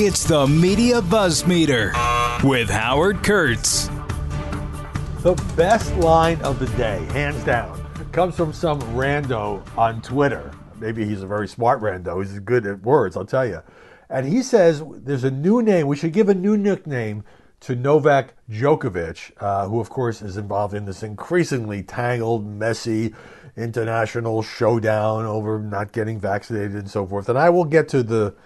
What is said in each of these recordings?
It's the Media Buzz Meter with Howard Kurtz. The best line of the day, hands down, comes from some rando on Twitter. Maybe he's a very smart rando. He's good at words, I'll tell you. And he says there's a new name. We should give a new nickname to Novak Djokovic, uh, who, of course, is involved in this increasingly tangled, messy international showdown over not getting vaccinated and so forth. And I will get to the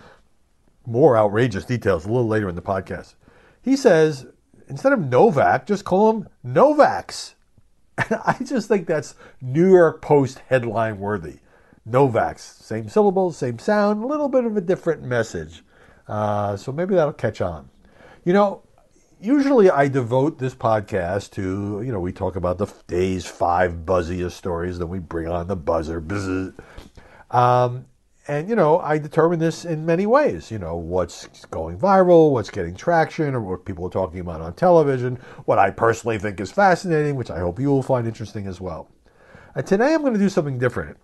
more outrageous details a little later in the podcast. He says instead of Novak, just call him Novaks. And I just think that's New York Post headline worthy. Novaks, same syllables, same sound, a little bit of a different message. Uh, so maybe that'll catch on. You know, usually I devote this podcast to, you know, we talk about the day's five buzziest stories, then we bring on the buzzer. Um, and, you know, I determine this in many ways. You know, what's going viral, what's getting traction, or what people are talking about on television, what I personally think is fascinating, which I hope you will find interesting as well. And today I'm going to do something different.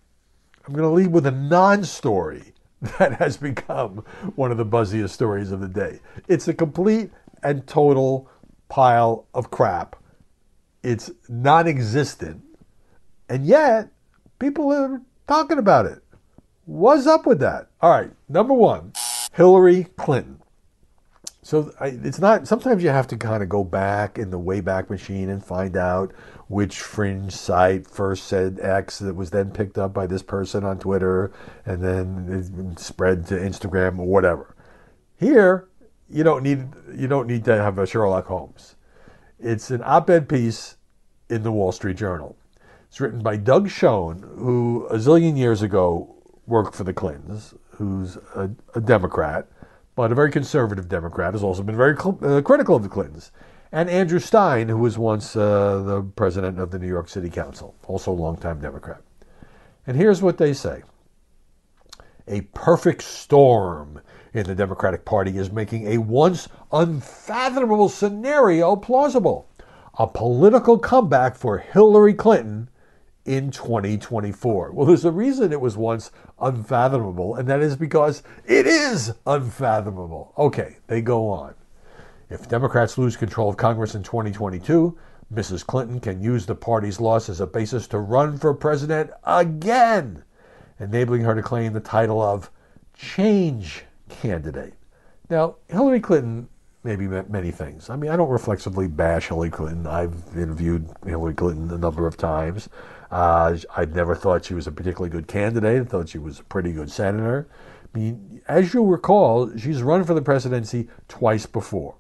I'm going to lead with a non story that has become one of the buzziest stories of the day. It's a complete and total pile of crap. It's non existent. And yet, people are talking about it. What's up with that? All right, number one Hillary Clinton. So I, it's not, sometimes you have to kind of go back in the Wayback Machine and find out which fringe site first said X that was then picked up by this person on Twitter and then spread to Instagram or whatever. Here, you don't need you don't need to have a Sherlock Holmes. It's an op-ed piece in the Wall Street Journal. It's written by Doug Schoen, who a zillion years ago worked for the Clintons, who's a, a Democrat, but a very conservative Democrat, has also been very cl- uh, critical of the Clintons. And Andrew Stein, who was once uh, the president of the New York City Council, also a longtime Democrat. And here's what they say A perfect storm in the Democratic Party is making a once unfathomable scenario plausible a political comeback for Hillary Clinton in 2024. Well, there's a reason it was once unfathomable, and that is because it is unfathomable. Okay, they go on. If Democrats lose control of Congress in 2022, Mrs. Clinton can use the party's loss as a basis to run for president again, enabling her to claim the title of change candidate. Now, Hillary Clinton maybe meant many things. I mean, I don't reflexively bash Hillary Clinton. I've interviewed Hillary Clinton a number of times. Uh, I've never thought she was a particularly good candidate. I thought she was a pretty good senator. I mean, as you'll recall, she's run for the presidency twice before.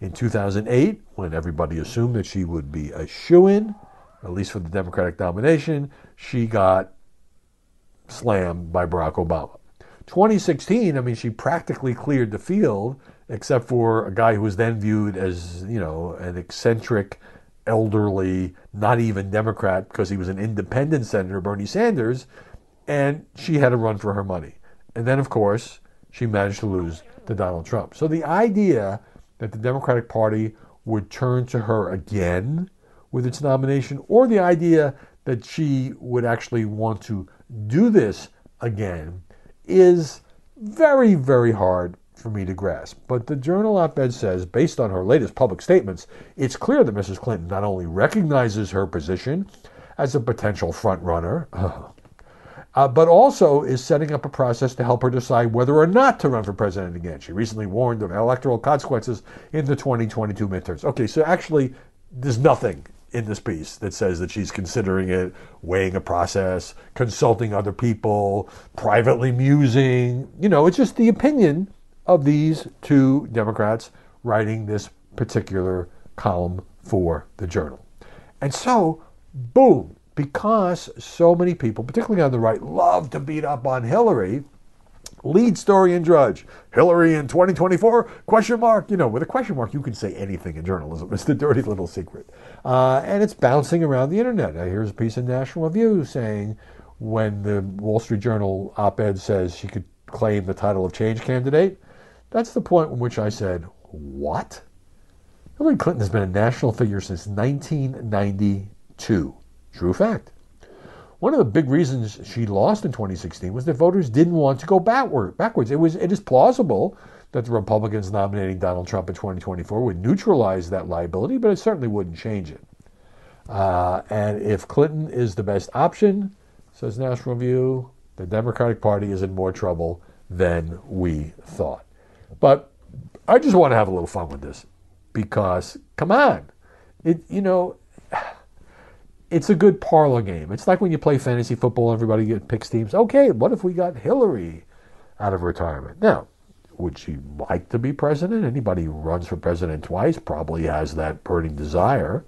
In 2008, when everybody assumed that she would be a shoe in, at least for the Democratic nomination, she got slammed by Barack Obama. 2016, I mean, she practically cleared the field, except for a guy who was then viewed as, you know, an eccentric, elderly, not even Democrat because he was an independent senator, Bernie Sanders, and she had to run for her money. And then, of course, she managed to lose to Donald Trump. So the idea that the Democratic Party would turn to her again with its nomination, or the idea that she would actually want to do this again is very, very hard for me to grasp. But the journal op ed says, based on her latest public statements, it's clear that Mrs. Clinton not only recognizes her position as a potential frontrunner, uh, but also is setting up a process to help her decide whether or not to run for president again. She recently warned of electoral consequences in the 2022 midterms. Okay, so actually, there's nothing in this piece that says that she's considering it, weighing a process, consulting other people, privately musing. You know, it's just the opinion of these two Democrats writing this particular column for the journal. And so, boom, because so many people, particularly on the right, love to beat up on Hillary, Lead story in Drudge. Hillary in 2024? Question mark. You know, with a question mark, you can say anything in journalism. It's the dirty little secret. Uh, and it's bouncing around the internet. Here's a piece in National Review saying when the Wall Street Journal op ed says she could claim the title of change candidate, that's the point in which I said, What? Hillary Clinton has been a national figure since 1992. True fact. One of the big reasons she lost in 2016 was that voters didn't want to go backward. Backwards, it was it is plausible that the Republicans nominating Donald Trump in 2024 would neutralize that liability, but it certainly wouldn't change it. Uh, and if Clinton is the best option, says National Review, the Democratic Party is in more trouble than we thought. But I just want to have a little fun with this because, come on, it you know, it's a good parlor game. It's like when you play fantasy football, everybody picks teams. Okay, what if we got Hillary out of retirement? Now, would she like to be president? Anybody who runs for president twice probably has that burning desire.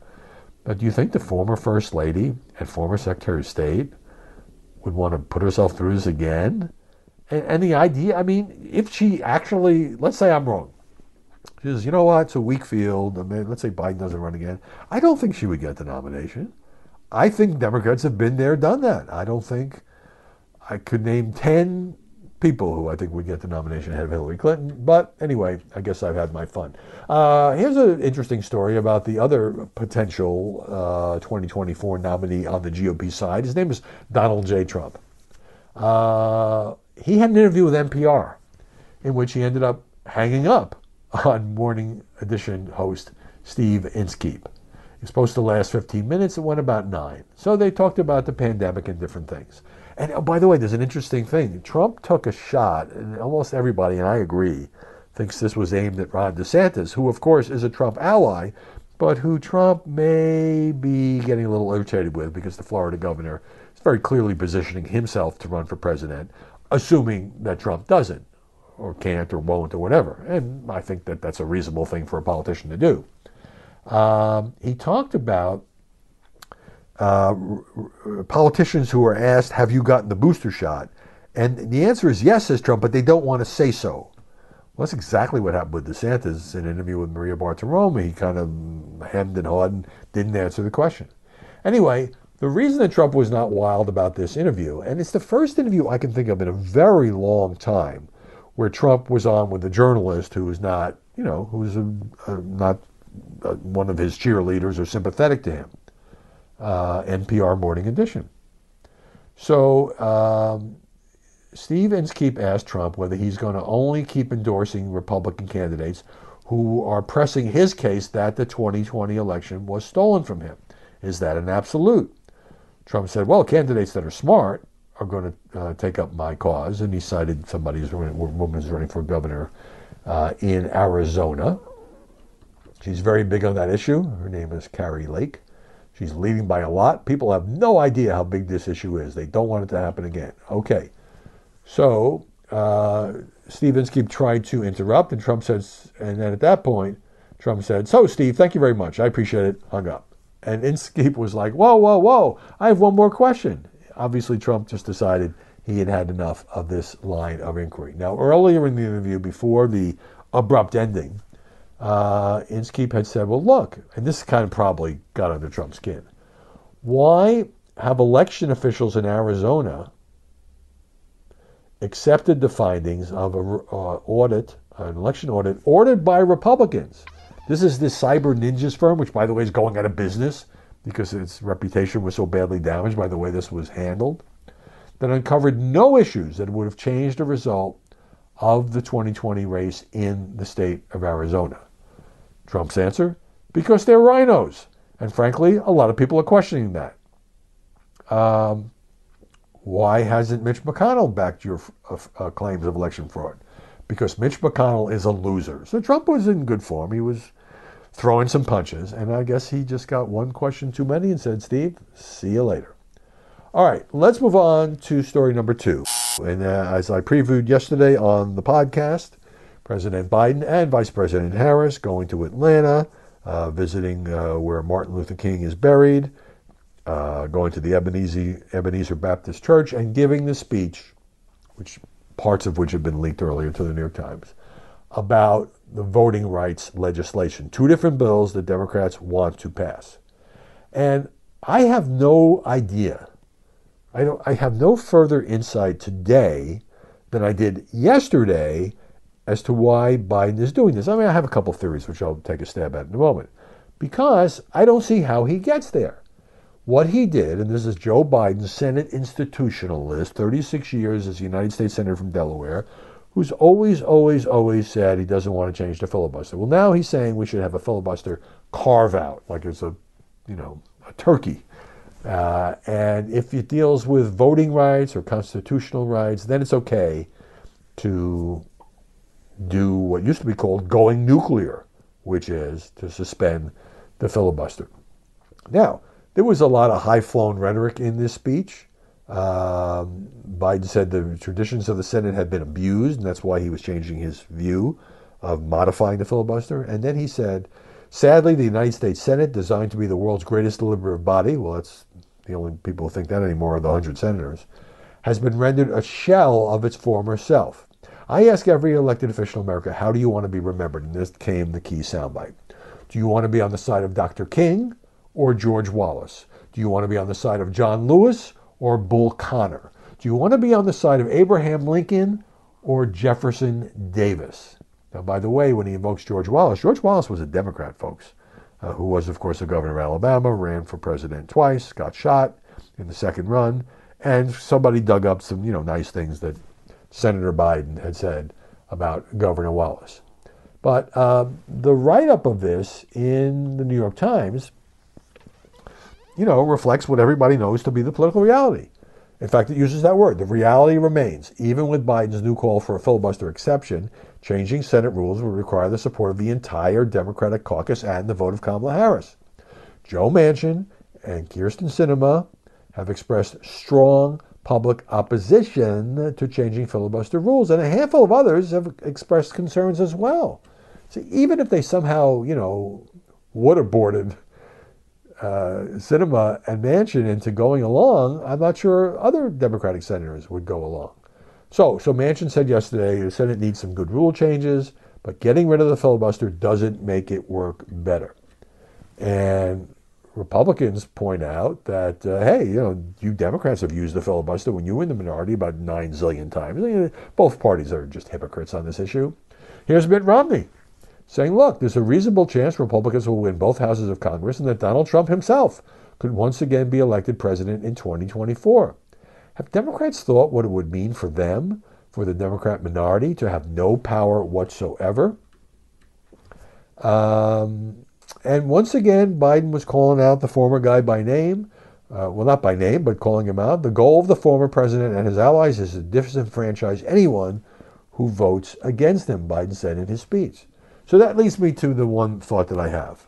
But do you think the former First Lady and former Secretary of State would want to put herself through this again? And, the idea, I mean, if she actually, let's say I'm wrong. She says, you know what, it's a weak field. I mean, let's say Biden doesn't run again. I don't think she would get the nomination. I think Democrats have been there, done that. I don't think I could name 10 people who I think would get the nomination ahead of Hillary Clinton. But anyway, I guess I've had my fun. Uh, here's an interesting story about the other potential uh, 2024 nominee on the GOP side. His name is Donald J. Trump. Uh, he had an interview with NPR in which he ended up hanging up on Morning Edition host Steve Inskeep. It was supposed to last 15 minutes. It went about nine. So they talked about the pandemic and different things. And oh, by the way, there's an interesting thing. Trump took a shot, and almost everybody, and I agree, thinks this was aimed at Ron DeSantis, who, of course, is a Trump ally, but who Trump may be getting a little irritated with because the Florida governor is very clearly positioning himself to run for president, assuming that Trump doesn't, or can't, or won't, or whatever. And I think that that's a reasonable thing for a politician to do. Um, he talked about uh, politicians who are asked, Have you gotten the booster shot? And the answer is yes, says Trump, but they don't want to say so. Well, that's exactly what happened with DeSantis in an interview with Maria Bartiromo. He kind of hemmed and hawed and didn't answer the question. Anyway, the reason that Trump was not wild about this interview, and it's the first interview I can think of in a very long time where Trump was on with a journalist who was not, you know, who was a, a, not uh, one of his cheerleaders or sympathetic to him. Uh, NPR Morning Edition. So um, Steve Inskeep asked Trump whether he's going to only keep endorsing Republican candidates who are pressing his case that the 2020 election was stolen from him. Is that an absolute? Trump said, well, candidates that are smart are going to uh, take up my cause. And he cited somebody who's running, woman who's running for governor uh, in Arizona. She's very big on that issue. Her name is Kari Lake. She's leading by a lot. People have no idea how big this issue is. They don't want it to happen again. Okay. So uh, Steve Inskeep tried to interrupt, and Trump says, and then at that point, Trump said, So, Steve, thank you very much. I appreciate it. Hung up. And Inskeep was like, Whoa, whoa, whoa. I have one more question. Obviously, Trump just decided he had had enough of this line of inquiry. Now, earlier in the interview, before the abrupt ending, uh, Inskeep had said, well, look, and this kind of probably got under Trump's skin. Why have election officials in Arizona accepted the findings of an uh, audit, an election audit, ordered by Republicans? This is this cyber ninjas firm, which, by the way, is going out of business because its reputation was so badly damaged by the way this was handled, that uncovered no issues that would have changed the result of the 2020 race in the state of Arizona. Trump's answer? Because they're RINOs. And frankly, a lot of people are questioning that. Um, why hasn't Mitch McConnell backed your uh, uh, claims of election fraud? Because Mitch McConnell is a loser. So Trump was in good form. He was throwing some punches. And I guess he just got one question too many and said, Steve, see you later. All right, let's move on to story number two. And uh, as I previewed yesterday on the podcast, President Biden and Vice President Harris going to Atlanta, uh, visiting uh, where Martin Luther King is buried, uh, going to the Ebenezer, Ebenezer Baptist Church, and giving the speech, which parts of which have been leaked earlier to the New York Times, about the voting rights legislation. Two different bills that Democrats want to pass. And I have no idea. I don't I have no further insight today than I did yesterday as to why Biden is doing this. I mean, I have a couple theories, which I'll take a stab at in a moment, because I don't see how he gets there. What he did, and this is Joe Biden, Senate institutionalist, 36 years as a United States Senator from Delaware, who's always, always, always said he doesn't want to change the filibuster. Well, now he's saying we should have a filibuster carve out, like it's a, you know, a turkey. Uh, and if it deals with voting rights or constitutional rights, then it's okay to do what used to be called going nuclear, which is to suspend the filibuster. Now, there was a lot of high flown rhetoric in this speech. Um, Biden said the traditions of the Senate had been abused, and that's why he was changing his view of modifying the filibuster. And then he said, sadly, the United States Senate, designed to be the world's greatest deliberative body, well, that's the only people who think that anymore are the 100 senators, has been rendered a shell of its former self. I ask every elected official in America, how do you want to be remembered? And this came the key soundbite. Do you want to be on the side of Dr. King or George Wallace? Do you want to be on the side of John Lewis or Bull Connor? Do you want to be on the side of Abraham Lincoln or Jefferson Davis? Now, by the way, when he invokes George Wallace, George Wallace was a Democrat, folks, uh, who was, of course, the governor of Alabama, ran for president twice, got shot in the second run, and somebody dug up some, you know, nice things that Senator Biden had said about Governor Wallace. But uh, the write up of this in the New York Times, you know, reflects what everybody knows to be the political reality. In fact, it uses that word. The reality remains. Even with Biden's new call for a filibuster exception, changing Senate rules would require the support of the entire Democratic caucus and the vote of Kamala Harris. Joe Manchin and Kyrsten Sinema have expressed strong public opposition to changing filibuster rules, and a handful of others have expressed concerns as well. So even if they somehow, you know, waterboarded uh, Sinema and Manchin into going along, I'm not sure other Democratic senators would go along. So, so Manchin said yesterday the Senate needs some good rule changes, but getting rid of the filibuster doesn't make it work better. And Republicans point out that, uh, hey, you know, you Democrats have used the filibuster when you were in the minority about nine zillion times. Both parties are just hypocrites on this issue. Here's Mitt Romney saying, look, there's a reasonable chance Republicans will win both houses of Congress and that Donald Trump himself could once again be elected president in 2024. Have Democrats thought what it would mean for them, for the Democrat minority, to have no power whatsoever? Um, and once again, Biden was calling out the former guy by name. Uh, well, not by name, but calling him out. The goal of the former president and his allies is to disenfranchise anyone who votes against him, Biden said in his speech. So that leads me to the one thought that I have.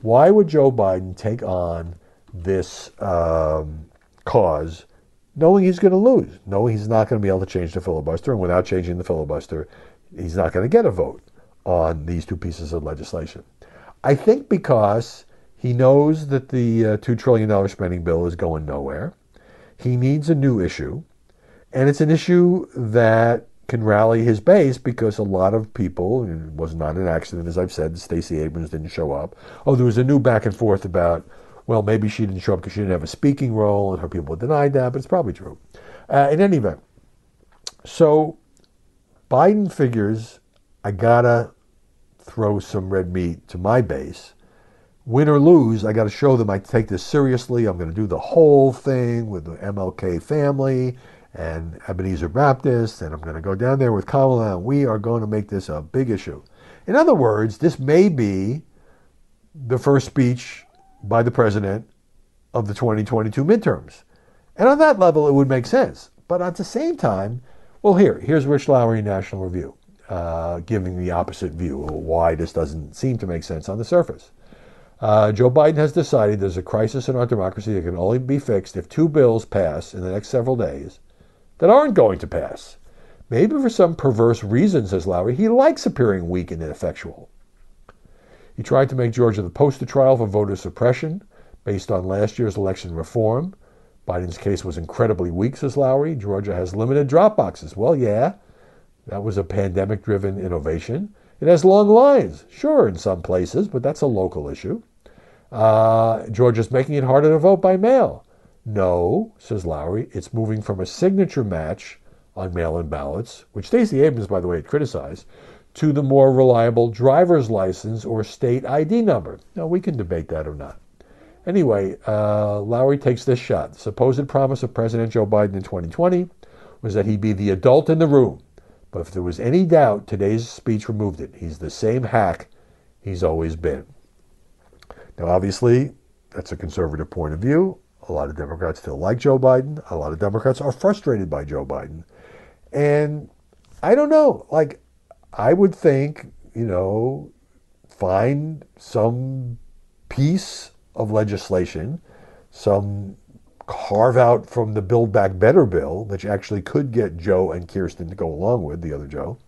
Why would Joe Biden take on this um, cause knowing he's going to lose, knowing he's not going to be able to change the filibuster, and without changing the filibuster, he's not going to get a vote on these two pieces of legislation? I think because he knows that the uh, $2 trillion spending bill is going nowhere. He needs a new issue. And it's an issue that can rally his base because a lot of people, it was not an accident, as I've said, Stacey Abrams didn't show up. Oh, there was a new back and forth about, well, maybe she didn't show up because she didn't have a speaking role, and her people denied that, but it's probably true. Uh, in any event, so Biden figures, I gotta throw some red meat to my base. Win or lose, I got to show them I take this seriously. I'm to do the whole thing with the MLK family and Ebenezer Baptist, and I'm going to go down there with Kamala, and we are going to make this a big issue. In other words, this may be the first speech by the president of the 2022 midterms. And on that level, it would make sense. But at the same time, well, here, here's Rich Lowry, National Review uh, giving the opposite view of why this doesn't seem to make sense on the surface. Uh, Joe Biden has decided there's a crisis in our democracy that can only be fixed if two bills pass in the next several days that aren't going to pass. Maybe for some perverse reason, says Lowry, he likes appearing weak and ineffectual. He tried to make Georgia the poster trial for voter suppression based on last year's election reform. Biden's case was incredibly weak, says Lowry. Georgia has limited drop boxes. Well, yeah, that was a pandemic driven innovation. It has long lines, sure, in some places, but that's a local issue. Uh, Georgia's making it harder to vote by mail. No, says Lowry, it's moving from a signature match on mail in ballots, which Stacey Abrams, by the way, had criticized, to the more reliable driver's license or state ID number. Now, we can debate that or not. Anyway, uh, Lowry takes this shot. The supposed promise of President Joe Biden in 2020 was that he'd be the adult in the room But if there was any doubt, today's speech removed it. He's the same hack he's always been. Now, obviously, that's a conservative point of view. A lot of Democrats still like Joe Biden. A lot of Democrats are frustrated by Joe Biden. And I don't know. Like, I would think, you know, find some piece of legislation, some carve out from the Build Back Better bill, which actually could get Joe and Kyrsten to go along with, the other Joe,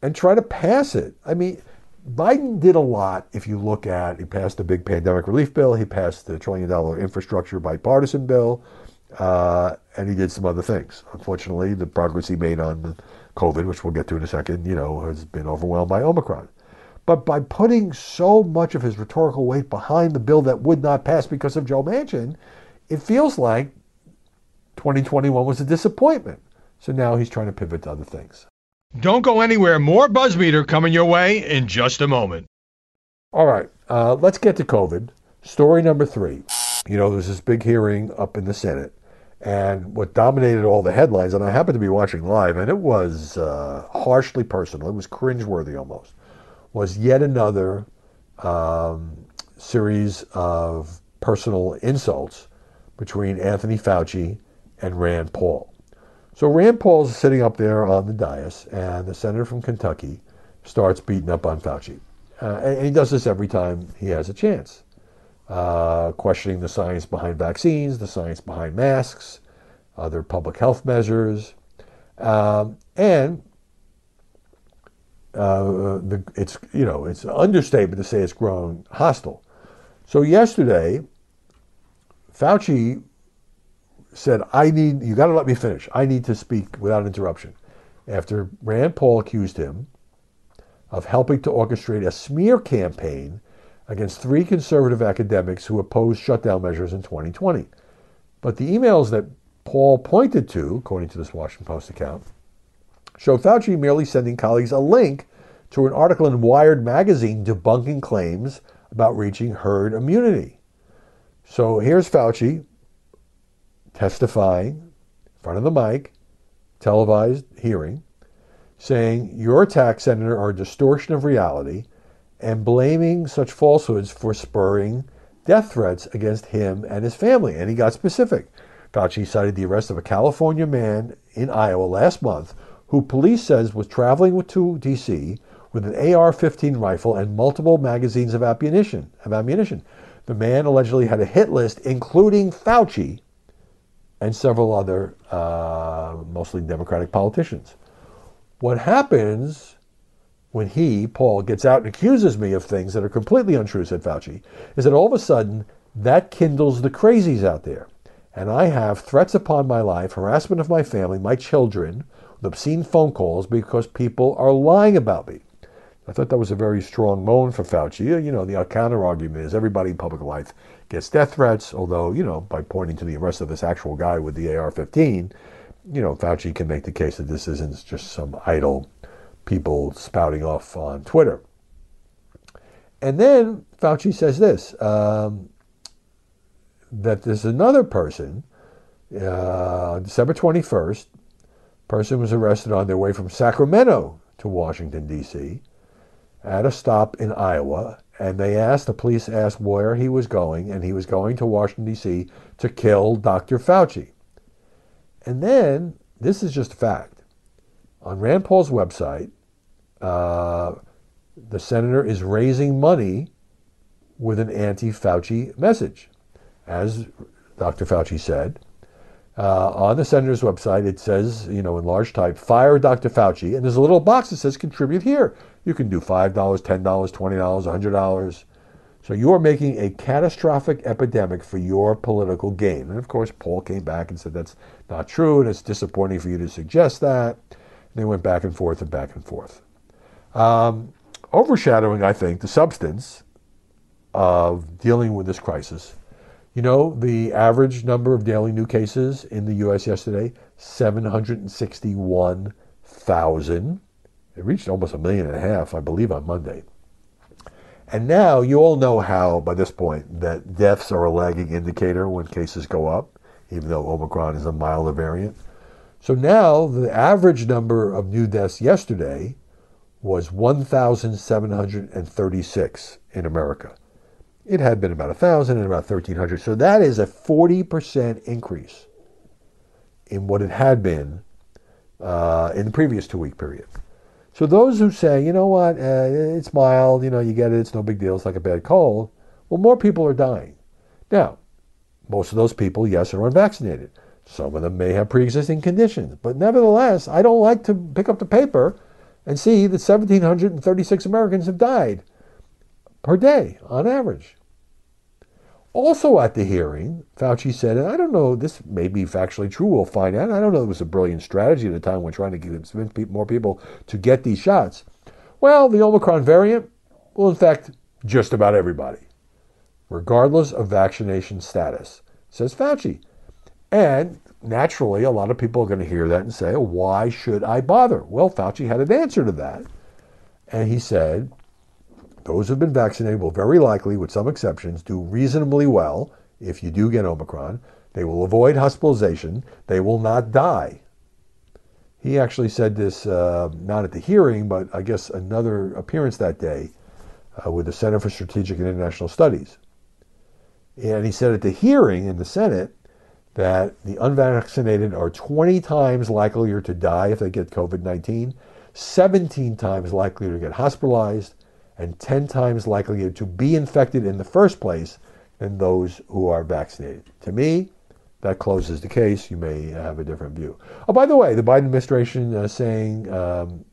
and try to pass it. I mean, Biden did a lot if you look at, he passed the big pandemic relief bill, he passed the trillion dollar infrastructure bipartisan bill, uh, and he did some other things. Unfortunately, the progress he made on COVID, which we'll get to in a second, you know, has been overwhelmed by Omicron. But by putting so much of his rhetorical weight behind the bill that would not pass because of Joe Manchin, it feels like 2021 was a disappointment. So now he's trying to pivot to other things. Don't go anywhere. More Buzzmeter coming your way in just a moment. All right, uh, let's get to COVID. Story number three. You know, there's this big hearing up in the Senate, and what dominated all the headlines, and I happened to be watching live, and it was uh, harshly personal. It was cringeworthy almost. Was yet another um, series of personal insults between Anthony Fauci and Rand Paul. So Rand Paul's sitting up there on the dais, and the senator from Kentucky starts beating up on Fauci. Uh, and he does this every time he has a chance, uh, questioning the science behind vaccines, the science behind masks, other public health measures, um, and uh, the, it's you know it's an understatement to say it's grown hostile. So yesterday, Fauci said, I need, you got to let me finish. I need to speak without interruption. After Rand Paul accused him of helping to orchestrate a smear campaign against three conservative academics who opposed shutdown measures in 2020. But the emails that Paul pointed to, according to this Washington Post account, show Fauci merely sending colleagues a link to an article in Wired magazine debunking claims about reaching herd immunity. So here's Fauci testifying in front of the mic, televised hearing, saying your attacks, Senator, are a distortion of reality and blaming such falsehoods for spurring death threats against him and his family. And he got specific. Fauci cited the arrest of a California man in Iowa last month who police says was traveling to D.C. with an AR-15 rifle and multiple magazines of ammunition. Of ammunition. The man allegedly had a hit list, including Fauci and several other, uh, mostly Democratic politicians. What happens when he, Paul, gets out and accuses me of things that are completely untrue, said Fauci, is that all of a sudden that kindles the crazies out there. And I have threats upon my life, harassment of my family, my children, obscene phone calls because people are lying about me. I thought that was a very strong moan for Fauci. You know, the counter argument is everybody in public life gets death threats, although, you know, by pointing to the arrest of this actual guy with the AR 15, you know, Fauci can make the case that this isn't just some idle people spouting off on Twitter. And then Fauci says this um, that there's another person, uh, December 21st, person was arrested on their way from Sacramento to Washington, D.C at a stop in Iowa, and they asked, the police asked where he was going, and he was going to Washington, D.C. to kill Dr. Fauci. And then, this is just a fact. On Rand Paul's website, uh, the senator is raising money with an anti Fauci message. As Dr. Fauci said, uh, on the senator's website, it says, you know, in large type, fire Dr. Fauci, and there's a little box that says contribute here. You can do $5, $10, $20, $100. So you are making a catastrophic epidemic for your political gain. And of course, Paul came back and said that's not true, and it's disappointing for you to suggest that. And they went back and forth and back and forth. Um, overshadowing, I think, the substance of dealing with this crisis. You know, the average number of daily new cases in the U.S. yesterday, 761,000. It reached almost a million and a half, I believe, on Monday. And now you all know how, by this point, that deaths are a lagging indicator when cases go up, even though Omicron is a milder variant. So now the average number of new deaths yesterday was 1,736 in America. It had been about 1,000 and about 1,300. So that is a 40% increase in what it had been uh, in the previous two week period. So those who say, you know what, uh, it's mild, you know, you get it, it's no big deal, it's like a bad cold, well, more people are dying. Now, most of those people, yes, are unvaccinated. Some of them may have pre existing conditions. But nevertheless, I don't like to pick up the paper and see that 1,736 Americans have died per day on average. Also at the hearing, Fauci said, and I don't know, this may be factually true, we'll find out. I don't know it was a brilliant strategy at the time when trying to convince more people to get these shots. Well, the Omicron variant will infect just about everybody, regardless of vaccination status, says Fauci. And naturally, a lot of people are going to hear that and say, why should I bother? Well, Fauci had an answer to that. And he said, those who've been vaccinated will very likely, with some exceptions, do reasonably well if you do get Omicron. They will avoid hospitalization. They will not die. He actually said this uh, not at the hearing, but I guess another appearance that day uh, with the Center for Strategic and International Studies. And he said at the hearing in the Senate that the unvaccinated are 20 times likelier to die if they get COVID 19, 17 times likelier to get hospitalized, and 10 times likelier to be infected in the first place than those who are vaccinated. To me, that closes the case. You may have a different view. Oh, by the way, the Biden administration uh, saying um,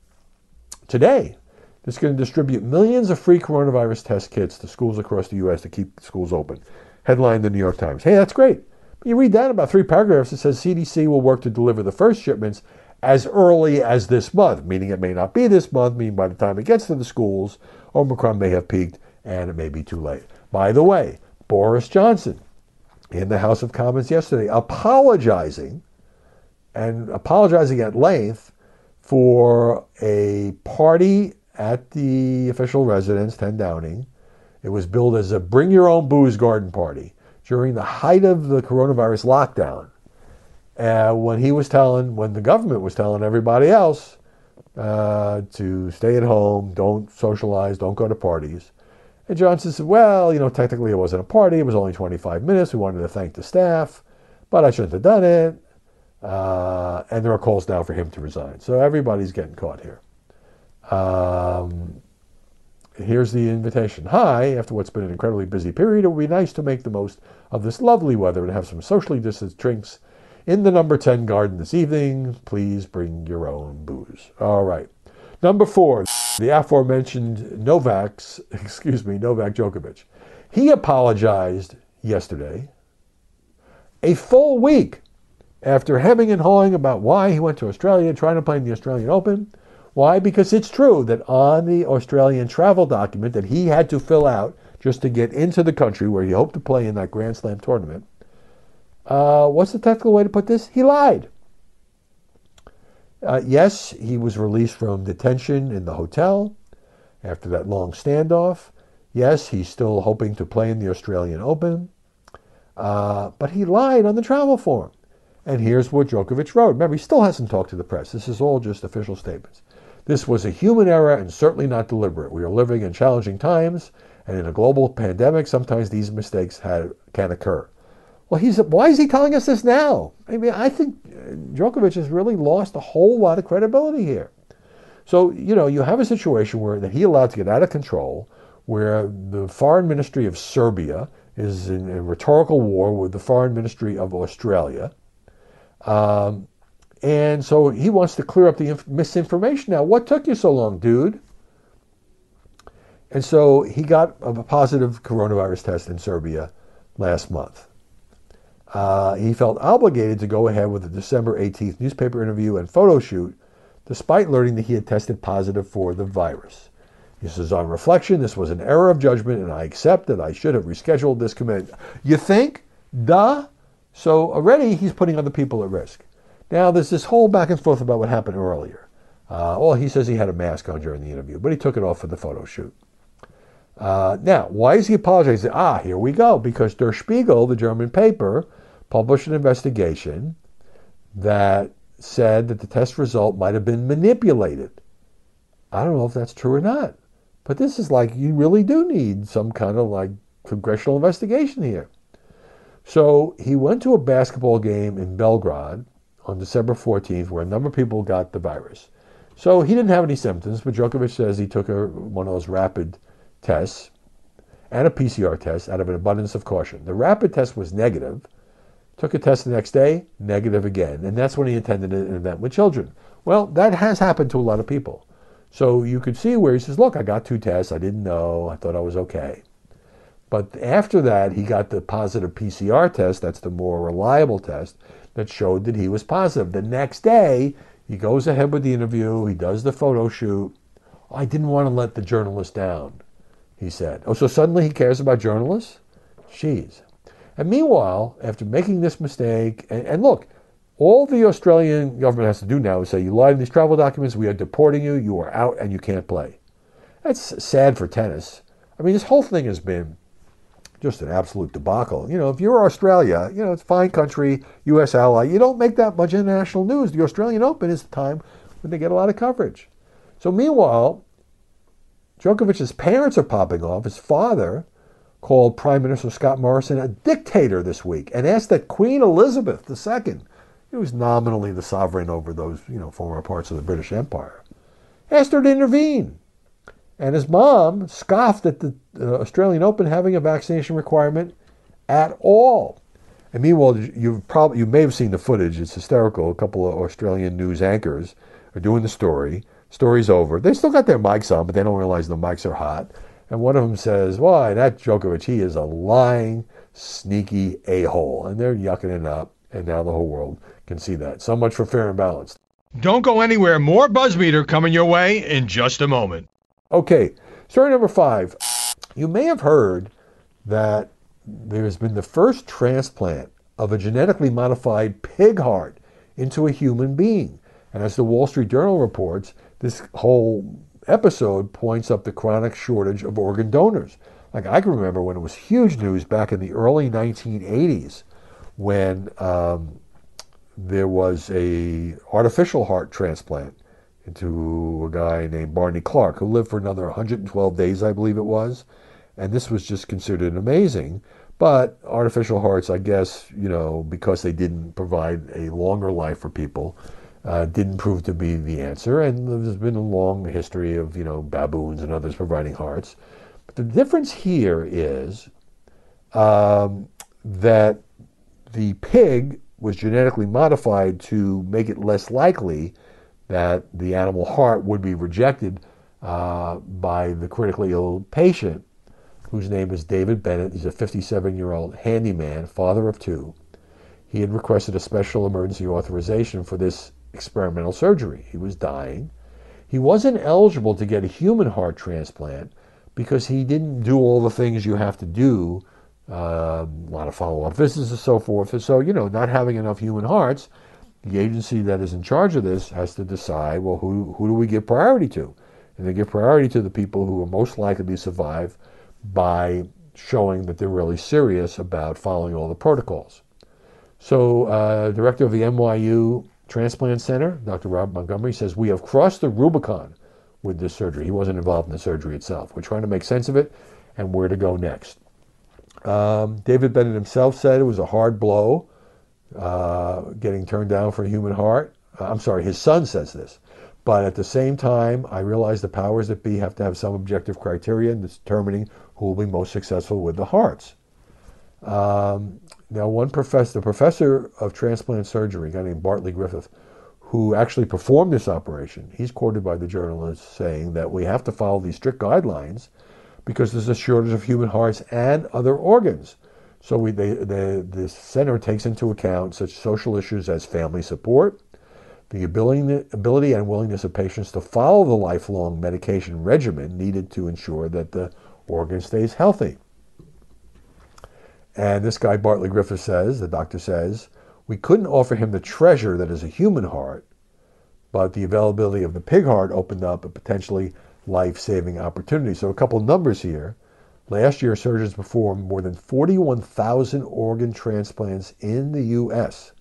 today it's going to distribute millions of free coronavirus test kits to schools across the U.S. to keep schools open. Headline the New York Times. Hey, that's great. But you read that about three paragraphs. It says CDC will work to deliver the first shipments as early as this month, meaning it may not be this month, meaning by the time it gets to the schools, Omicron may have peaked and it may be too late. By the way, Boris Johnson in the House of Commons yesterday apologizing and apologizing at length for a party at the official residence, 10 Downing. It was billed as a bring your own booze garden party during the height of the coronavirus lockdown. Uh, when he was telling, when the government was telling everybody else, uh, to stay at home, don't socialize, don't go to parties. And Johnson said, well, you know, technically it wasn't a party. It was only 25 minutes. We wanted to thank the staff, but I shouldn't have done it. Uh, and there are calls now for him to resign. So everybody's getting caught here. Um, here's the invitation. Hi, after what's been an incredibly busy period, it would be nice to make the most of this lovely weather and have some socially distanced drinks in the number 10 garden this evening. Please bring your own booze. All right. Number four, the aforementioned Novak's, excuse me, Novak Djokovic. He apologized yesterday, a full week after hemming and hawing about why he went to Australia trying to play in the Australian Open. Why? Because it's true that on the Australian travel document that he had to fill out just to get into the country where he hoped to play in that Grand Slam tournament, uh, what's the technical way to put this? He lied. Uh, yes, he was released from detention in the hotel after that long standoff. Yes, he's still hoping to play in the Australian Open. Uh, but he lied on the travel form. And here's what Djokovic wrote. Remember, he still hasn't talked to the press. This is all just official statements. This was a human error and certainly not deliberate. We are living in challenging times, and in a global pandemic, sometimes these mistakes had, can occur. Well, he's why is he telling us this now? I mean, I think uh, Djokovic has really lost a whole lot of credibility here. So you know, you have a situation where that he allowed to get out of control, where the foreign ministry of Serbia is in a rhetorical war with the foreign ministry of Australia. Um, and so he wants to clear up the inf- misinformation now. What took you so long, dude? And so he got a positive coronavirus test in Serbia last month uh, he felt obligated to go ahead with the December 18th newspaper interview and photo shoot, despite learning that he had tested positive for the virus. He says, on reflection, this was an error of judgment, and I accept that I should have rescheduled this commitment. You think? Duh. So already he's putting other people at risk. Now, there's this whole back and forth about what happened earlier. Uh, well, he says he had a mask on during the interview, but he took it off for the photo shoot. Uh, now, why is he apologizing? Ah, here we go. Because Der Spiegel, the German paper, published an investigation that said that the test result might have been manipulated. I don't know if that's true or not. But this is like you really do need some kind of like congressional investigation here. So he went to a basketball game in Belgrade on December 14th where a number of people got the virus. So he didn't have any symptoms, but Djokovic says he took a, one of those rapid tests and a PCR test out of an abundance of caution. The rapid test was negative. Took a test the next day, negative again. And that's when he attended an event with children. Well, that has happened to a lot of people. So you could see where he says, Look, I got two tests. I didn't know. I thought I was okay. But after that, he got the positive PCR test. That's the more reliable test that showed that he was positive. The next day, he goes ahead with the interview. He does the photo shoot. I didn't want to let the journalist down, he said. Oh, so suddenly he cares about journalists? Jeez. And meanwhile, after making this mistake, and, and look, all the Australian government has to do now is say, you lied in these travel documents, we are deporting you, you are out, and you can't play. That's sad for tennis. I mean, this whole thing has been just an absolute debacle. You know, if you're Australia, you know, it's fine country, U.S. ally, you don't make that much international news. The Australian Open is the time when they get a lot of coverage. So meanwhile, Djokovic's parents are popping off. His father called Prime Minister Scott Morrison a dictator this week and asked that Queen Elizabeth II who was nominally the sovereign over those, you know, former parts of the British Empire. Asked her to intervene. And his mom scoffed at the uh, Australian Open having a vaccination requirement at all. And meanwhile, you've probably you may have seen the footage. It's hysterical. A couple of Australian news anchors are doing the story. Story's over. They still got their mics on, but they don't realize the mics are hot. And one of them says, "Why that Djokovic? He is a lying, sneaky a hole." And they're yucking it up. And now the whole world can see that. So much for fair and balanced. Don't go anywhere. More Buzzmeter coming your way in just a moment. Okay, story number five. You may have heard that there's been the first transplant of a genetically modified pig heart into a human being. And as the Wall Street Journal reports, this whole episode points up the chronic shortage of organ donors. Like I can remember when it was huge news back in the early 1980s when um, there was a artificial heart transplant into a guy named Barney Clark who lived for another 112 days, I believe it was. And this was just considered amazing. But artificial hearts, I guess, you know, because they didn't provide a longer life for people, uh, didn't prove to be the answer. And there's been a long history of, you know, baboons and others providing hearts. But the difference here is um, that the pig was genetically modified to make it less likely that the animal heart would be rejected uh, by the critically ill patient, whose name is David Bennett. He's a 57 year old handyman, father of two. He had requested a special emergency authorization for this experimental surgery. He was dying. He wasn't eligible to get a human heart transplant because he didn't do all the things you have to do uh, a lot of follow-up visits and so forth. And so, you know, not having enough human hearts, the agency that is in charge of this has to decide, well, who, who do we give priority to? And they give priority to the people who are most likely to survive by showing that they're really serious about following all the protocols. So, uh, director of the NYU Transplant Center, Dr. Rob Montgomery, says, We have crossed the Rubicon with this surgery. He wasn't involved in the surgery itself. We're trying to make sense of it and where to go next. Um, David Bennett himself said it was a hard blow uh, getting turned down for a human heart. Uh, I'm sorry, his son says this. But at the same time, I realize the powers that be have to have some objective criteria in determining who will be most successful with the hearts. Um, now, one professor, the professor of transplant surgery, a guy named Bartley Griffith, who actually performed this operation, he's quoted by the journalist saying that we have to follow these strict guidelines because there's a shortage of human hearts and other organs. So we, they, the, the center takes into account such social issues as family support, the ability, ability and willingness of patients to follow the lifelong medication regimen needed to ensure that the organ stays healthy. And this guy, Bartley Griffith, says, the doctor says, we couldn't offer him the treasure that is a human heart, but the availability of the pig heart opened up a potentially life saving opportunity. So, a couple numbers here. Last year, surgeons performed more than 41,000 organ transplants in the U.S.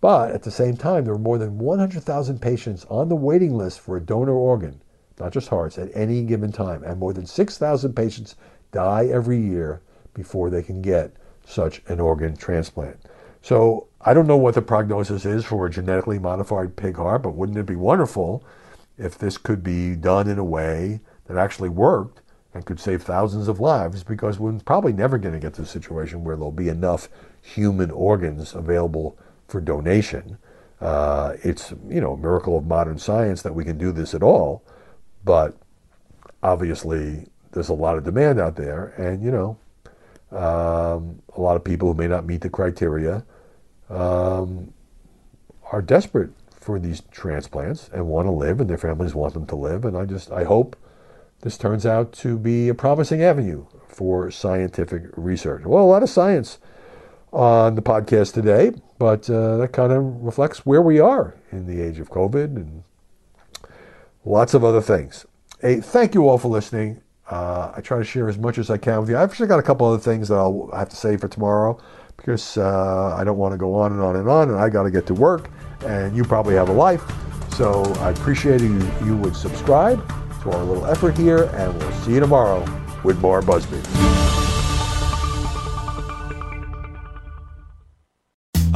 But at the same time, there were more than 100,000 patients on the waiting list for a donor organ, not just hearts, at any given time. And more than 6,000 patients die every year before they can get such an organ transplant. So I don't know what the prognosis is for a genetically modified pig heart, but wouldn't it be wonderful if this could be done in a way that actually worked and could save thousands of lives? Because we're probably never going to get to a situation where there'll be enough human organs available for donation. Uh, it's you know a miracle of modern science that we can do this at all, but obviously there's a lot of demand out there, and you know um, a lot of people who may not meet the criteria um, are desperate for these transplants and want to live, and their families want them to live. And I just I hope this turns out to be a promising avenue for scientific research. Well, a lot of science on the podcast today, but uh, that kind of reflects where we are in the age of COVID and lots of other things. Hey, thank you all for listening. Uh, I try to share as much as I can with you. I've actually got a couple other things that I'll have to say for tomorrow because uh, I don't want to go on and on and on, and I got to get to work, and you probably have a life. So I appreciate you, you would subscribe to our little effort here, and we'll see you tomorrow with more BuzzBeat.